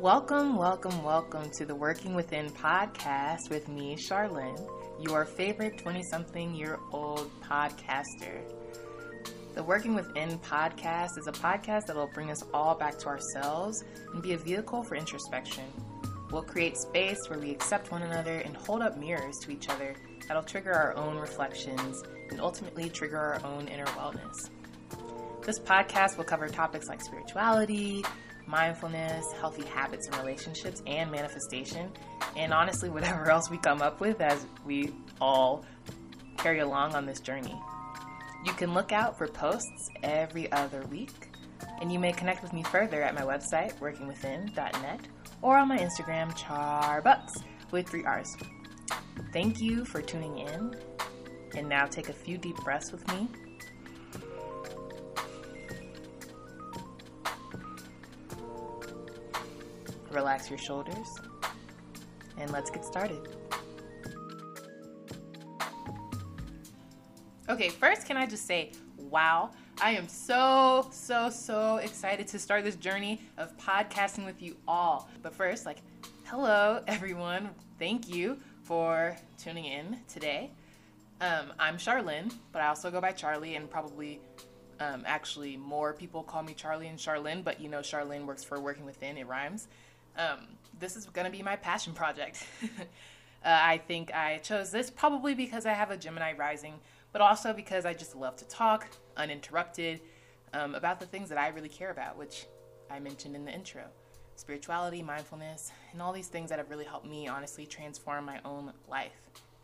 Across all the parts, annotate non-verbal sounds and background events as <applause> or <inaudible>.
Welcome, welcome, welcome to the Working Within podcast with me, Charlene, your favorite 20 something year old podcaster. The Working Within podcast is a podcast that will bring us all back to ourselves and be a vehicle for introspection. We'll create space where we accept one another and hold up mirrors to each other that'll trigger our own reflections and ultimately trigger our own inner wellness. This podcast will cover topics like spirituality, mindfulness, healthy habits and relationships, and manifestation, and honestly, <laughs> whatever else we come up with as we all carry along on this journey. You can look out for posts every other week, and you may connect with me further at my website, workingwithin.net, or on my Instagram, charbucks with three R's. Thank you for tuning in, and now take a few deep breaths with me. Relax your shoulders, and let's get started. Okay, first, can I just say, wow, I am so, so, so excited to start this journey of podcasting with you all. But first, like, hello, everyone. Thank you for tuning in today. Um, I'm Charlene, but I also go by Charlie, and probably um, actually more people call me Charlie and Charlene, but you know, Charlene works for Working Within, it rhymes. Um, this is going to be my passion project. <laughs> uh, I think I chose this probably because I have a Gemini rising, but also because I just love to talk uninterrupted um, about the things that I really care about, which I mentioned in the intro spirituality, mindfulness, and all these things that have really helped me honestly transform my own life.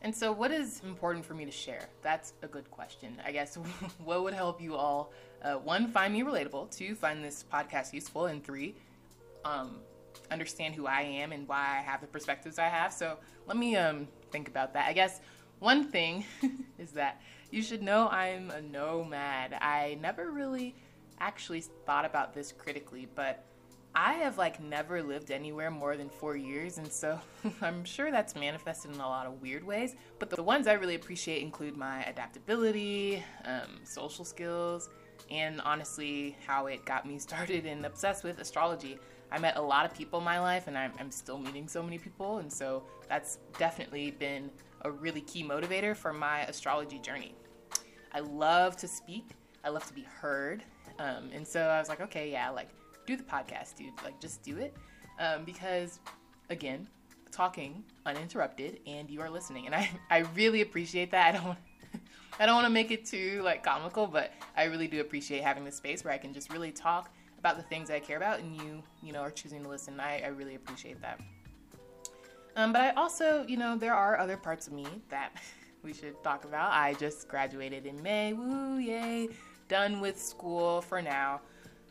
And so, what is important for me to share? That's a good question. I guess <laughs> what would help you all? Uh, one, find me relatable. Two, find this podcast useful. And three, um, understand who I am and why I have the perspectives I have. So let me um, think about that. I guess one thing <laughs> is that you should know I'm a nomad. I never really actually thought about this critically, but I have like never lived anywhere more than four years, and so <laughs> I'm sure that's manifested in a lot of weird ways. But the ones I really appreciate include my adaptability, um, social skills, and honestly, how it got me <laughs> started and obsessed with astrology. I met a lot of people in my life, and I'm, I'm still meeting so many people, and so that's definitely been a really key motivator for my astrology journey. I love to speak, I love to be heard, um, and so I was like, okay, yeah, like do the podcast, dude, like just do it, um, because again, talking uninterrupted, and you are listening, and I <laughs> I really appreciate that. I don't. <laughs> I don't want to make it too like comical, but I really do appreciate having this space where I can just really talk about the things I care about, and you, you know, are choosing to listen. I, I really appreciate that. Um, but I also, you know, there are other parts of me that <laughs> we should talk about. I just graduated in May. Woo, yay! Done with school for now.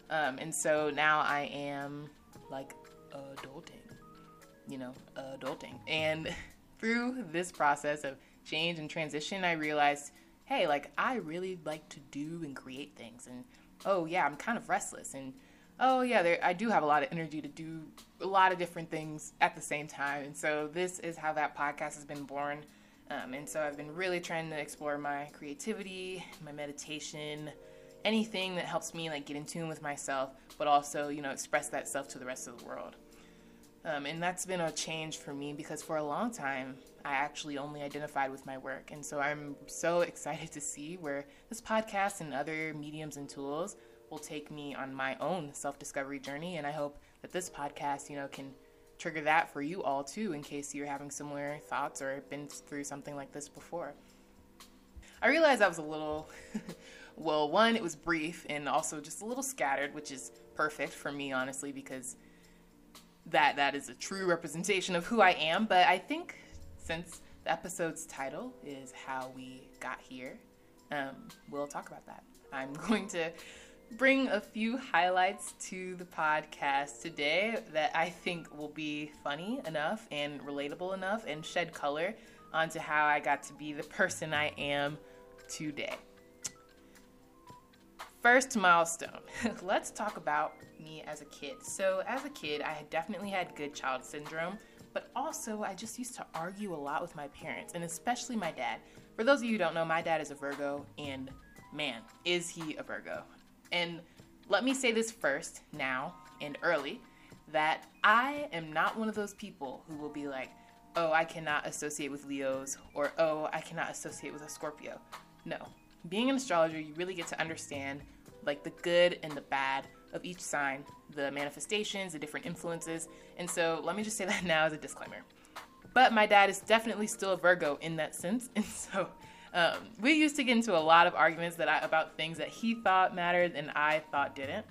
Um, and so now I am like adulting, you know, adulting. And <laughs> through this process of change and transition, I realized, hey, like I really like to do and create things. And oh yeah, I'm kind of restless, and oh yeah, there, I do have a lot of energy to do a lot of different things at the same time. And so this is how that podcast has been born. Um, and so I've been really trying to explore my creativity, my meditation, anything that helps me like get in tune with myself, but also you know express that self to the rest of the world. Um, and that's been a change for me because for a long time I actually only identified with my work. And so I'm so <laughs> excited to see where this podcast and other mediums and tools will take me on my own self discovery journey. And I hope that this podcast, you know, can trigger that for you all too, in case you're having similar thoughts or been through something like this before. I realized I was a little, <laughs> well, one, it was brief and also just a little scattered, which is perfect for me, honestly, because that that is a true representation of who I am. But I think since the episode's title is How We Got Here, um, we'll talk about that. I'm <laughs> going to bring a few highlights to the podcast today that I think will be funny enough and relatable enough and shed color onto how I got to be the person I am today. First milestone. <laughs> Let's talk about me as a kid. So, as a kid, I had definitely had good child syndrome but also I just used to argue a lot with my parents, and especially my dad. For those of you who don't know, my dad is a Virgo, and man, is he a Virgo. And let me say this first, now, and early. that I am not one of those people who will be like, oh, I cannot associate with Leos, or oh, I cannot associate with a Scorpio. No. Being an astrologer, you really get to understand like the good and the bad of each sign, the manifestations, the different influences. And so let me just say <laughs> that now as a disclaimer. But my dad is definitely still a Virgo in that sense. <laughs> And so um, we used to get into a lot of arguments that I, about things that he thought mattered and I thought didn't.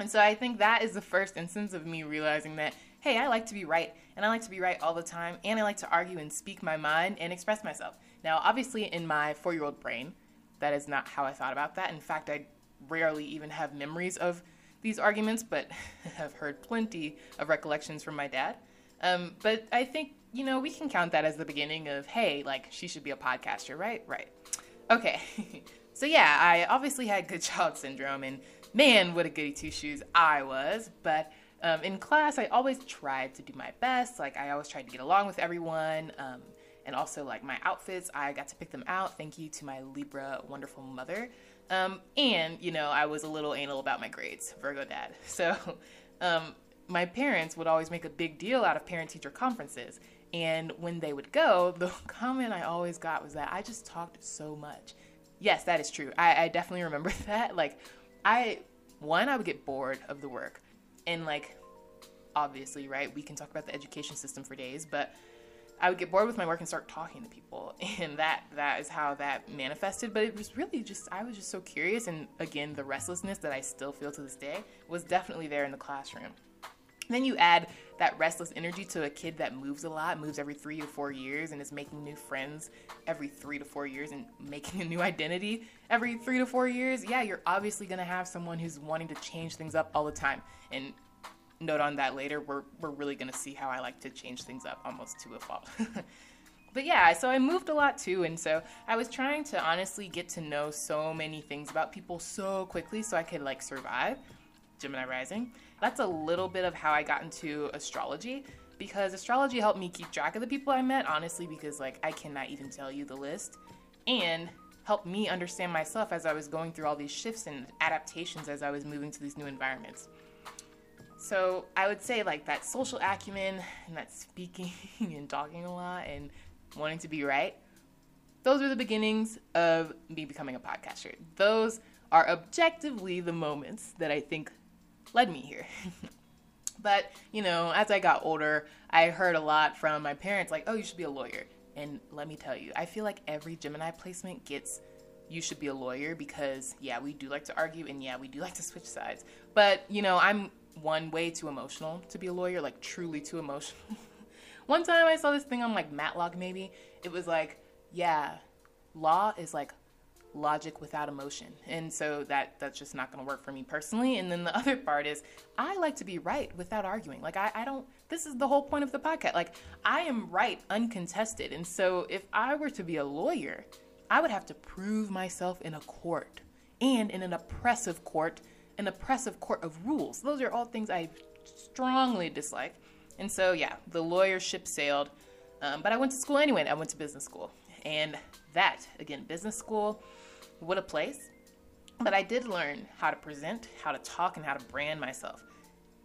And so I think that is the first instance of me realizing that, hey, I like to be right, and I like to be right all the time, and I like to argue and speak my mind and express myself. Now, obviously, in my four year old brain, that is not how I thought about that. In fact, I rarely even have memories of these arguments, but <laughs> have heard plenty of recollections from my dad. Um, but I think, you know, we can count that as the beginning of, hey, like, she should be a podcaster, right? Right. Okay. <laughs> so, yeah, I obviously had good <laughs> child syndrome, and man, what a goody two shoes I was. But um, in class, I always tried to do my best. Like, I always tried to get along with everyone. Um, and also, like, my outfits, I got to pick them out. Thank you to my Libra wonderful mother. Um, and, you know, I was a little anal about my grades, Virgo dad. <laughs> So, um, my parents would always make a big deal out of parent teacher conferences. And when they would go, the <laughs> comment I always got was that I just talked so much. Yes, that is true. I, I definitely remember <laughs> that. Like, I, one, I would get bored of the work. And, like, obviously, right, we can talk about the education system for days, but I would get bored with my work and start talking to people, <laughs> and that that is how that manifested. But it was really just I was just so curious, and again, the restlessness that I still feel to this day was definitely there in the classroom. Then you add that restless energy to a kid that moves a lot, moves every three to four years, and is making new friends every three to four years and <laughs> making a new identity every three to four years. Yeah, you're obviously gonna have someone who's wanting to change things up all the time. And note on that later. We're we're really gonna see how I like to change things up almost to a fault. <laughs> but yeah, so I moved a lot too, and so I was trying to honestly get to know so many things about people so quickly so I could like survive. Gemini rising. That's a little bit of how I got into astrology because astrology helped me keep track of the people I met, honestly, because like I cannot even tell you the list. And helped me understand myself as I was going through all these shifts and adaptations as I was moving to these new environments. So I would say like that social acumen and that speaking <laughs> and talking a lot and wanting to be right. Those are the beginnings of me becoming a podcaster. Those are objectively the moments that I think led me here. <laughs> but, you know, as I got older, I heard a lot from my parents like, "Oh, you should be a lawyer." And let me tell you, I feel like every Gemini placement gets you should be a lawyer because yeah, we do like to argue and yeah, we do like to switch sides. But, you know, I'm one way too emotional to be a lawyer, like truly too emotional. <laughs> one time I saw this thing on like Matlock maybe. It was like, yeah, law is like logic without emotion. And so that that's just not going to work for me personally. And then the other part is I like to be right without arguing. Like I, I don't this is the whole point of the podcast. Like I am right uncontested. And so if I were to be a lawyer, I would have to prove myself in a court and in an oppressive court an oppressive court of rules. Those are all things I strongly dislike. And so, yeah, the lawyer ship sailed. Um, but I went to school anyway. I went to business school. And that, again, business school, what a place. But I did learn how to present, how to talk, and how to brand myself.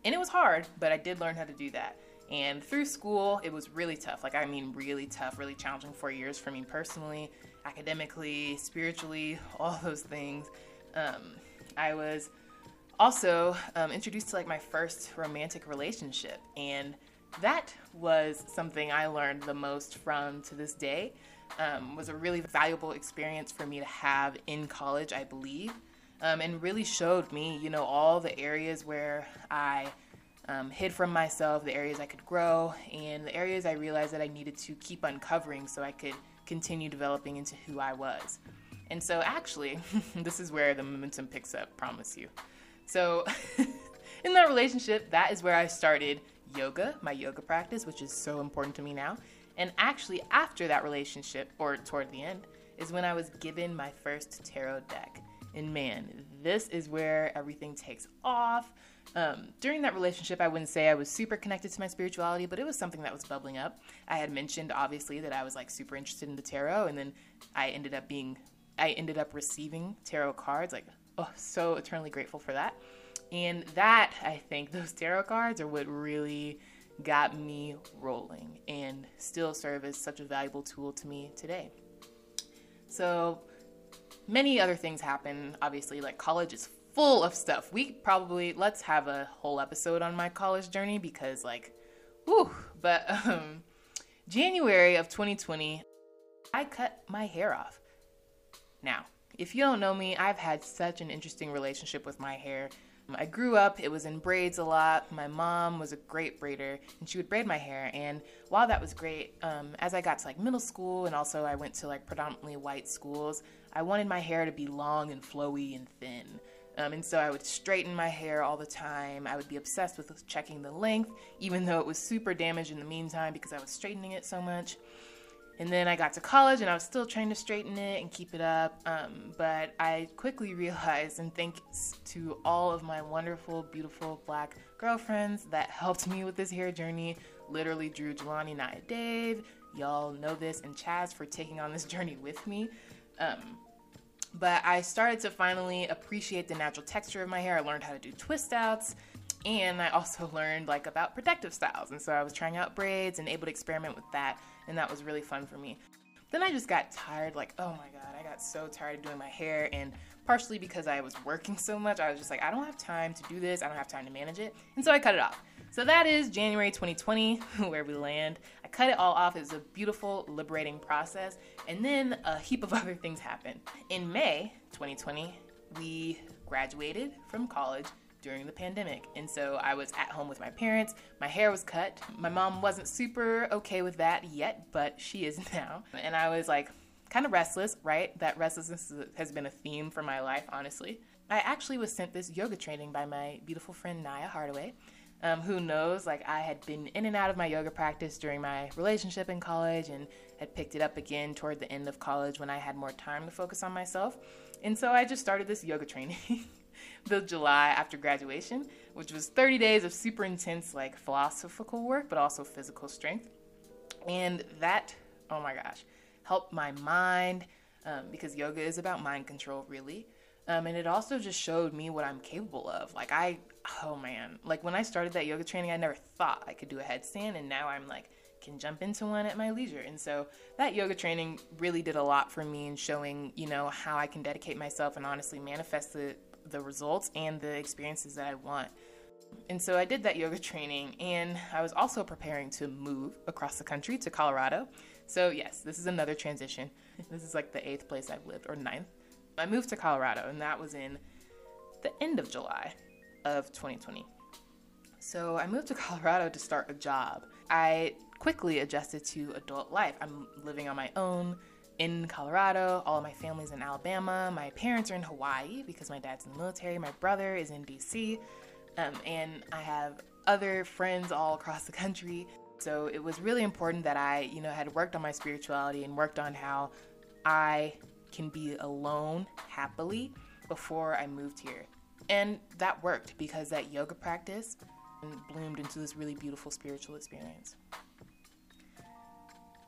And it was hard, but I did learn how to do that. And through school, it was really tough. Like, I mean, really tough, really challenging four years for me personally, academically, spiritually, <laughs> all those things. Um, I was also um, introduced to like my first romantic relationship and that was something i learned the most from to this day um, was a really valuable experience for me to have in college i believe um, and really showed me you know all the areas where i um, hid from myself the areas i could grow and the areas i realized that i needed to keep uncovering so i could continue developing into who i was and so actually <laughs> this is where the momentum picks up promise you so, <laughs> in that relationship, that is where I started yoga, my yoga practice, which is so important to me now. And actually, after that relationship, or toward the end, is when I was given my first tarot deck. And man, this is where everything takes off. Um, during that relationship, I wouldn't say I was super connected to my spirituality, but it was something that was bubbling up. I had mentioned, obviously, that I was like super interested in the tarot, and then I ended up being, I ended up receiving tarot cards, like oh, so eternally grateful for that. And that, I think, <laughs> those tarot cards are what really got me rolling and still serve as such a valuable tool to me today. So, many other things happen. Obviously, like college is full of stuff. We probably, let's have a whole episode on my college journey because, like, whew. But <laughs> um, January of 2020, I cut my hair off. Now, if you don't know me, I've had such an interesting relationship with my hair. I grew up, it was in braids a lot. My mom was a great braider and she would braid my hair. And while that was great, um, as I got to like middle school and also I went to like predominantly white schools, I wanted my hair to be long and flowy and thin. Um, and so I would straighten my hair all the time. I would be obsessed with checking the length, even though it was super damaged in the meantime because I was straightening it so much. And then I got to college and I was still trying to straighten it and keep it up. Um, but I quickly <laughs> realized, and thanks to all of my wonderful, beautiful black girlfriends that helped me with this hair journey literally Drew, Jelani, Naya, Dave. Y'all know this, and Chaz for taking on this <laughs> journey with me. Um, but I started to finally appreciate the natural texture of my hair. I learned how to do twist outs and I also <laughs> learned like about protective styles. And so I was trying out braids and able to experiment with that, and that was really fun for me. Then I just got tired, like, oh my god, I got so tired of doing my hair and partially because I was working so much, I was just like, I don't have time to do this, I don't have time to manage it. And so I cut it off. So that is January 2020, <laughs> where we land. I cut it all off. It was a beautiful, liberating process. And then a heap of <laughs> other things happened. In May 2020, we graduated from college during the pandemic. And so I was at home with my parents. My hair was cut. My mom wasn't super okay with that yet, but she is <laughs> now. And I was like kind of restless, right? That restlessness has been a theme for my life, honestly. I actually was sent this yoga training by my beautiful friend Naya Hardaway. Um, who knows? Like, I had been in and out of my yoga practice during my relationship in college and had picked it up again toward the end of college when I had more time to focus on myself. And so I just started this yoga training. <laughs> the July after graduation, which was 30 days of super intense, like philosophical work, but also physical strength. And that, oh my gosh, helped my mind um, because yoga is about mind control, really. Um, and it also just showed me what I'm capable of. Like, I, oh man, like when I started that yoga training, I never thought I could do a headstand, and now I'm like, can jump into one at my leisure. And so that yoga training really did a lot for me in showing, you know, how I can dedicate myself and honestly manifest the the results and the experiences that I want. And so I did that yoga training, and I was also preparing to move across the country to Colorado. So, yes, this is another transition. <laughs> This is like the eighth place I've lived, or ninth. I moved to Colorado, and that was in the end of July of 2020. So, I moved to <laughs> Colorado to start a job. I quickly adjusted to adult life. I'm living on my own in Colorado. All of my family's in Alabama. My parents are in Hawaii because my dad's in the military. My brother is in DC. Um, and I have other friends all across the country. So it was really important that I, you know, had worked on my spirituality and worked on how I can be alone happily before I moved here. And that worked because that yoga practice bloomed into this really beautiful spiritual experience.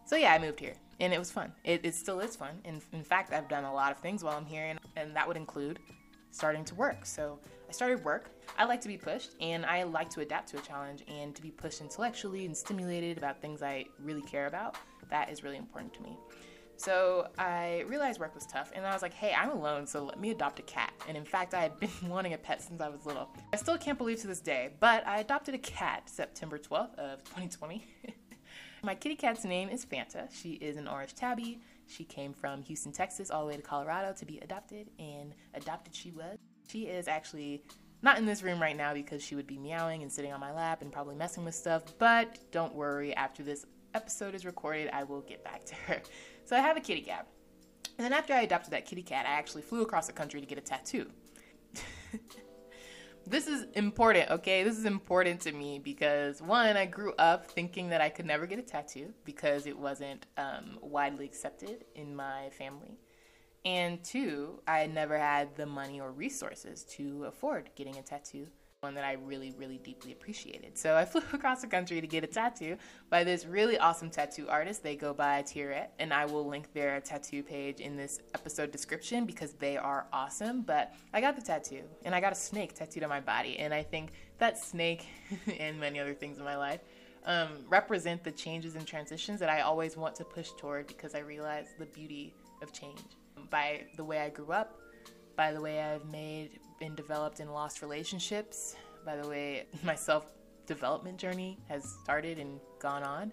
So yeah, I moved here and it was fun. It, it still is fun. In, in fact, I've done a lot of things while I'm here, and, and that would include starting to work. So I started work. I like to be pushed, and I like to adapt to a challenge and to be pushed intellectually and stimulated about things I really care about. That is really important to me. So I realized work was tough, and I was like, hey, I'm alone, so let me adopt a cat. And in fact, I had been <laughs> wanting a pet since I was little. I still can't believe to this day, but I adopted a cat September 12th of 2020. <laughs> My kitty cat's name is Fanta. She is an orange tabby. She came from Houston, Texas, all the way to Colorado to be adopted, and adopted she was. She is actually not in this room right now because she would be meowing and sitting on my lap and probably messing with stuff, but don't worry, after this episode is recorded, I will get back to <laughs> her. So I have a kitty cat. And then after I adopted that kitty cat, I actually flew across the country to get a tattoo. <laughs> this is important, okay? This is important to me because one, I grew up thinking that I could never get a tattoo because it wasn't um, widely accepted in my family. And two, I never had the money or resources to afford getting a tattoo. One that I really, really deeply appreciated. So I <laughs> flew across the country to get a tattoo by this really awesome tattoo artist. They go by Tirette, and I will link their tattoo page in this episode description because they are awesome. But I got the tattoo, and I got a snake tattooed on my body, and I think that snake <laughs> and many other things in my life um, represent the changes and transitions that I always want to push toward because I realize the beauty of change. By the way I grew up, by the way I've made and developed and lost relationships, by the way <laughs> my self development journey has started and gone on,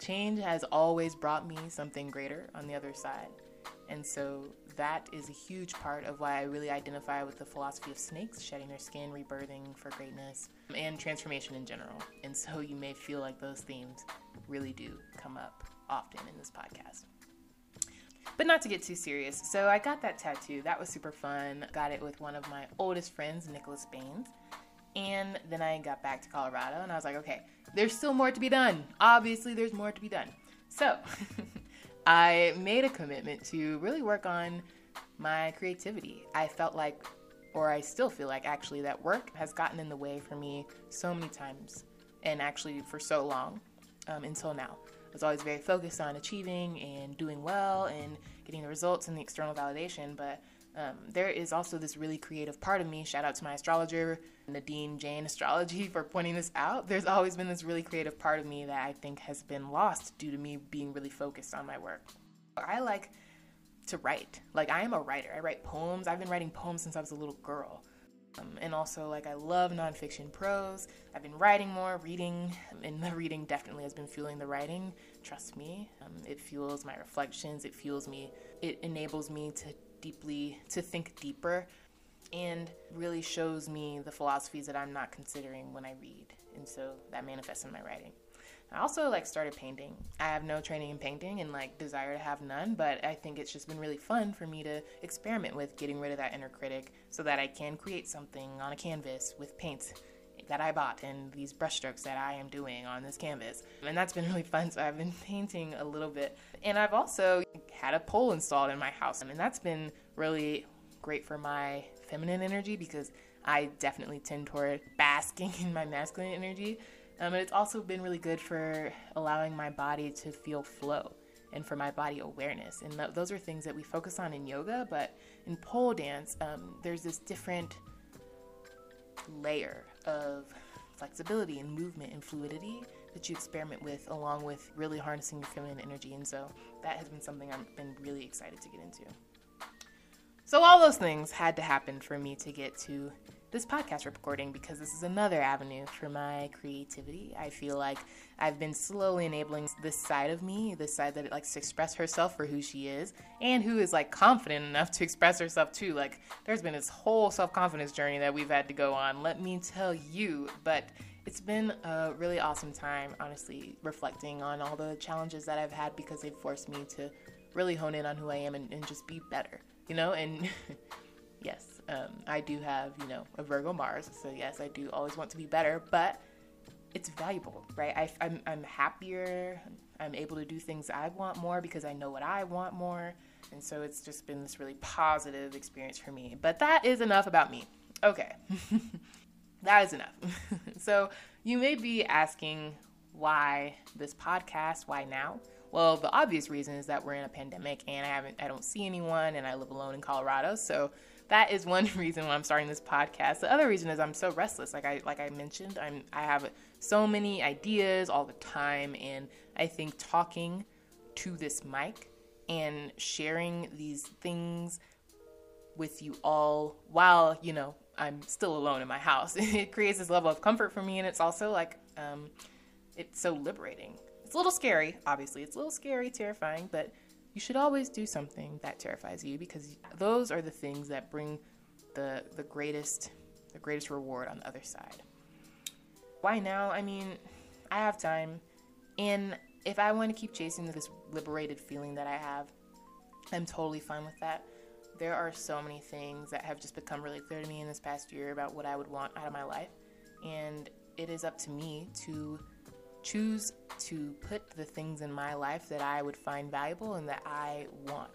change has always brought me something greater on the other side. And so that is a huge part of why I really identify with the philosophy of snakes, shedding their skin, rebirthing for greatness, and transformation in general. And so you may feel like those themes really do come up often in this podcast. But not to get too serious. So I got that tattoo. That was super fun. Got it with one of my oldest friends, Nicholas Baines. And then I got back to Colorado and I was like, okay, there's still more to be done. Obviously, there's more to be done. So <laughs> I made a commitment to really work on my creativity. I felt like, or I still feel like actually, that work has gotten in the way for me so many times and actually for so long um, until now. Was always very focused on achieving and doing well and getting the results and the external validation, but um, there is also this really creative part of me. Shout out to my astrologer, Nadine Jane Astrology, <laughs> for pointing this out. There's always been this really creative part of me that I think has been lost due to me being really focused on my work. I like to write. Like, I am a writer. I write poems. I've been writing poems since I was a little girl. Um, and also, like, I love nonfiction prose. I've been writing more, reading, and the reading definitely has been fueling the writing. Trust me, um, it fuels my reflections. It fuels me. It enables me to deeply, to think deeper, and really shows me the philosophies that I'm not considering when I read. And so that manifests in my writing. I also like started painting. I have no training in painting and like desire to have none, but I think it's just been really fun for me to experiment with getting rid of that inner critic so that I can create something on a canvas with paints that I bought and these brushstrokes that I am doing on this canvas. And that's been <laughs> really fun. So I've been painting a little bit. And I've also had a pole installed in my house. And that's been really great for my feminine energy because I definitely tend toward basking <laughs> in my masculine energy. Um, and it's also been really good for allowing my body to feel flow and for my body awareness. And th- those are things that we focus on in yoga, but in pole dance, um, there's this different layer of flexibility and movement and fluidity that you experiment with, along with really harnessing your feminine energy. And so that has been something I've been really excited to get into. So, all those things had to happen for me to get to this podcast recording because this is another avenue for my creativity. I feel like I've been slowly enabling this side of me, this side that likes to express herself for who she is and who is like confident enough to express herself too. Like there's been this whole self-confidence journey that we've had to go on, let me tell you, but it's been a really awesome time, honestly, reflecting on all the challenges that I've had because they've forced me to really hone in on who I am and, and just be better, you know? And <laughs> yes, um, I do have, you know, a Virgo Mars, so yes, I do always want to be better, but it's valuable, right? I, I'm, I'm happier. I'm able to do things I want more because I know what I want more. And so it's just been this really positive experience for me. But that is enough about me. Okay. <laughs> that is enough. <laughs> so you may be asking why this podcast, why now? Well, the obvious reason is that we're in a pandemic and I haven't I don't see anyone and I live alone in Colorado. So that is one <laughs> reason why I'm starting this podcast. The other reason is I'm so restless. Like I like I mentioned, I'm I have so many ideas all the time and I think talking to this mic and sharing these things with you all while, you know, I'm still alone in my house. <laughs> It creates this level of comfort for me and it's also like um it's so liberating. It's a little scary, obviously. It's a little scary, terrifying, but you should always do something that terrifies you because those are the things that bring the the greatest the greatest reward on the other side. Why now? I mean, I have time and if I want to keep chasing this liberated feeling that I have, I'm totally fine with that. There are so many things that have just become really clear to me in this past year about what I would want out of my life. And it is up to me to choose to put the things in my life that I would find valuable and that I want.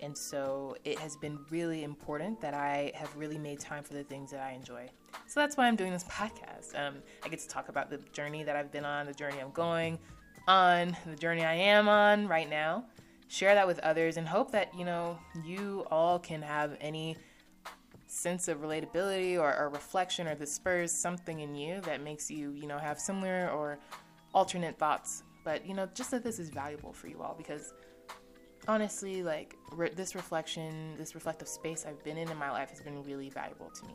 And so it has been really important that I have really made time for the things that I enjoy. So that's why I'm doing this <laughs> podcast. Um, I get to talk about the journey that I've been on, the journey I'm going on, the journey I am on right now. Share that with others and hope that, you know, you all can have any sense of relatability or, or reflection or that spurs something in you that makes you, you know, have similar or alternate thoughts. But, you know, just that this is valuable for you all because honestly, like re- this reflection, this reflective space I've been in in my life has been really valuable to me.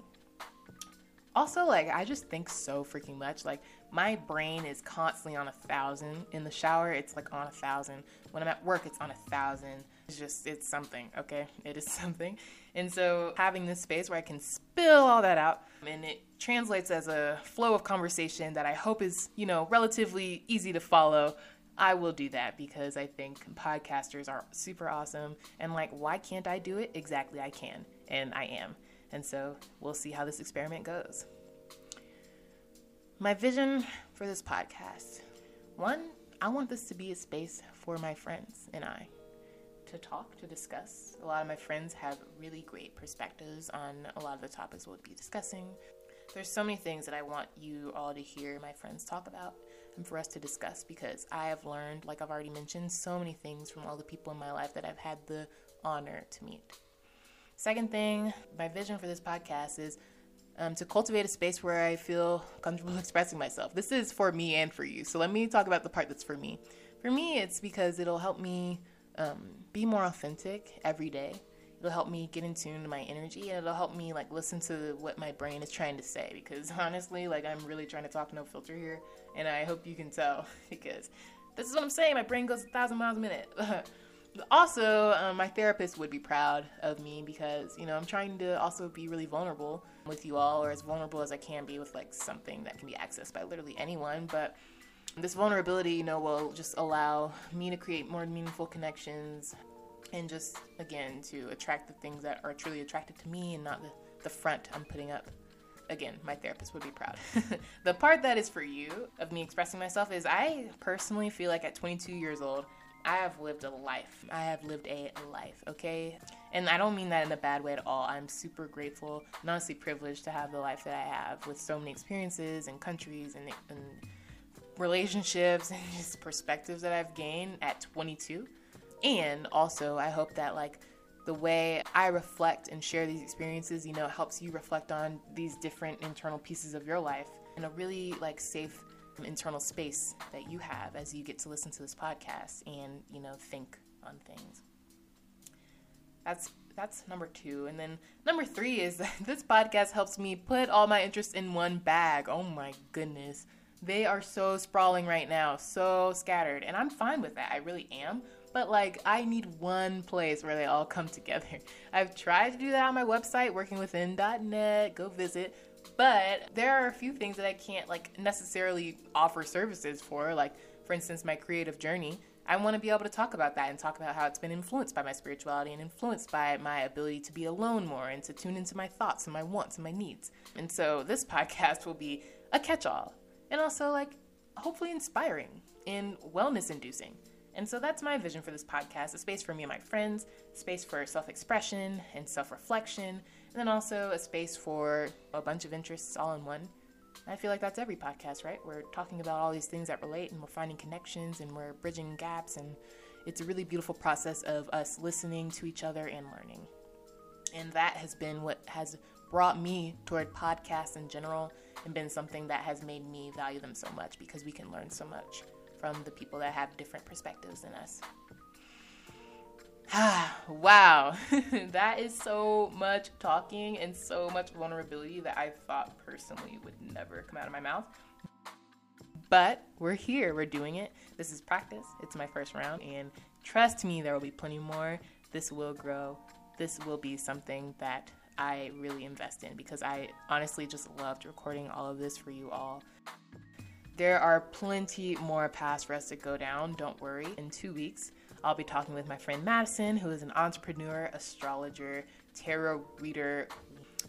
Also, like I just think so freaking much. Like my brain is constantly on a thousand. In the shower, it's like on a thousand. When I'm at work, it's on a thousand. It's just it's something. Okay, it is <laughs> something. And so having this space where I can spill all that out and it translates as a flow of conversation that I hope is you know relatively easy to follow I will do that because I think podcasters are super awesome. And like, why can't I do it? Exactly, I can. And I am. And so we'll see how this experiment goes. My vision for this podcast one, I want this to be a space for my friends and I to talk, to discuss. A lot of my friends have really great perspectives on a lot of the topics we'll be discussing. There's so many things that I want you all to hear my friends talk about and for us to discuss because I have learned, like I've already mentioned, so many things from all the people in my life that I've had the honor to meet. Second thing, my vision for this podcast is um, to cultivate a space where I feel comfortable <laughs> expressing myself. This is for me and for you. So let me talk about the part that's for me. For me, it's because it'll help me um, be more authentic every day. It'll help me get in tune to my energy and it'll help me like listen to what my brain is trying to say because <laughs> honestly like i'm really trying to talk no filter here and i hope you can tell <laughs> because this is what i'm saying my brain goes a thousand miles a minute. <laughs> Also um, my therapist would be proud of me because you know i'm trying to also be really vulnerable with you all or as vulnerable as i can be with like something that can be accessed by literally anyone but this vulnerability you know will just allow me to create more meaningful connections and just again to attract the things that are truly attracted to me and not the, the front I'm putting up. Again, my therapist would be proud. <laughs> the part that is for you of me expressing myself is I personally feel like at 22 years old, I have lived a life. I have lived a life, okay? And I don't mean that in a bad way at all. I'm super grateful and honestly privileged to have the life that I have with so many experiences and countries and, and relationships <laughs> and just perspectives that I've gained at 22 and also, I hope that like the way I reflect and share these experiences, you know, helps you reflect on these different internal pieces of your life in a really like safe internal space that you have as you get to listen to this podcast and, you know, think on things. That's that's number 2. And then number 3 is that <laughs> this podcast helps me put all my interests in one bag. Oh my goodness. They are so sprawling right now, so scattered, and I'm fine with that. I really am but like I need one place where they all come together. <laughs> I've tried to do that on my website, workingwithin.net. Go visit. But there are a few things that I can't like necessarily offer services for, like for instance, my creative journey. I want to be able to talk about that and talk about how it's been influenced by my spirituality and influenced by my ability to be alone more and to tune into my thoughts and my wants and my needs. And so this <laughs> podcast will be a catch all and also like hopefully inspiring and wellness inducing. And so that's my vision for this podcast a space for me and my friends, space for self expression and self reflection, and then also a space for a bunch of interests all in one. I feel like that's every podcast, right? We're talking about all these things that relate and we're finding connections and we're bridging gaps, and it's a really beautiful process of us listening to each other and learning. And that has been what has brought me toward podcasts in general and been something that has made me value them so much because we can learn so much from the people that have different perspectives than us. <sighs> wow, <laughs> that is so much talking and so much vulnerability that I thought personally would never come out of my mouth. But we're here, we're doing it. This is practice, it's my first round, and trust me, there will be plenty more. This will grow. This will be something that I really invest in because I honestly just loved recording all of this for you all. There are plenty more paths for us to go down. Don't worry. In two weeks, I'll be talking with my friend Madison, who is an entrepreneur, astrologer, tarot reader.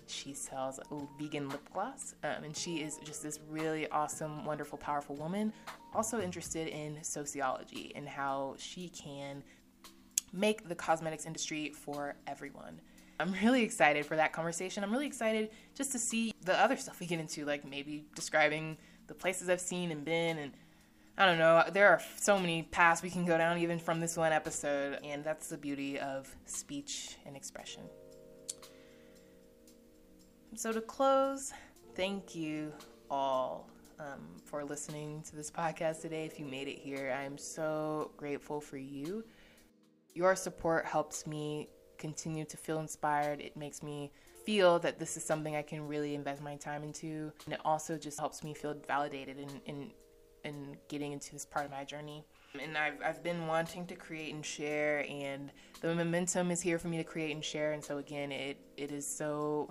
She sells vegan lip gloss, um, and she is just this really awesome, wonderful, powerful woman. Also interested in sociology and how she can make the cosmetics industry for everyone. I'm really excited for that conversation. I'm really excited just to see the other stuff we get into, like maybe describing the places I've seen and been and I don't know. There are so many paths we can go down even from this one episode, and that's the beauty of speech and expression. So, to close, thank you all um, for listening to this podcast today. If you made it here, I am so grateful for you. Your support helps me continue to feel inspired. It makes me feel that this is something I can really invest my time into. And it also just helps me feel validated in, in, in getting into this part of my journey. And I've, I've been wanting to create and share, and the momentum is here for me to create and share. And so, again, it, it is so.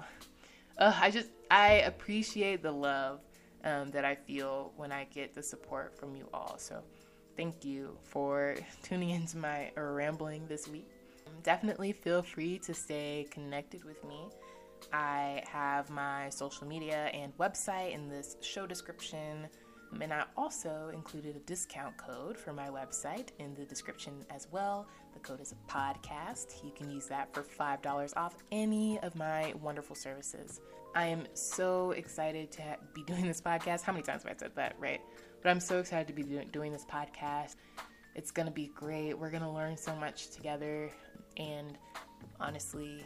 Uh, I just, I appreciate the love um, that I feel when I get the support from you all. So, thank you for tuning into my rambling this week. Definitely feel free to stay connected with me. I have my social media and website in this show description. And I also included a discount code for my website in the description as well. The code is a podcast. You can use that for $5 off any of my wonderful services. I am so excited to be doing this podcast. How many times have I said that, right? But I'm so excited to be doing this podcast. It's going to be great. We're going to learn so much together. And honestly,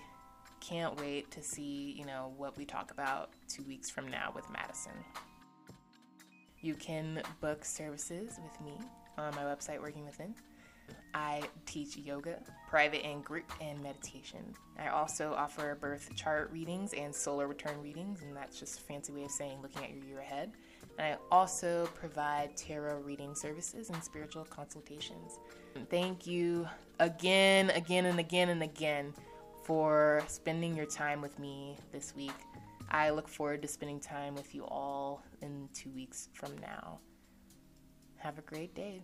can't wait to see, you know, what we talk about two weeks from now with Madison. You can book services with me on my website, Working Within. I teach yoga, private and group, and meditation. I also offer birth chart readings and solar return readings, and that's just a fancy way of saying looking at your year ahead. And I also provide tarot reading services and spiritual consultations. Thank you again, again, and again, and again for spending your time with me this week. I look forward to spending time with you all in two weeks from now. Have a great day.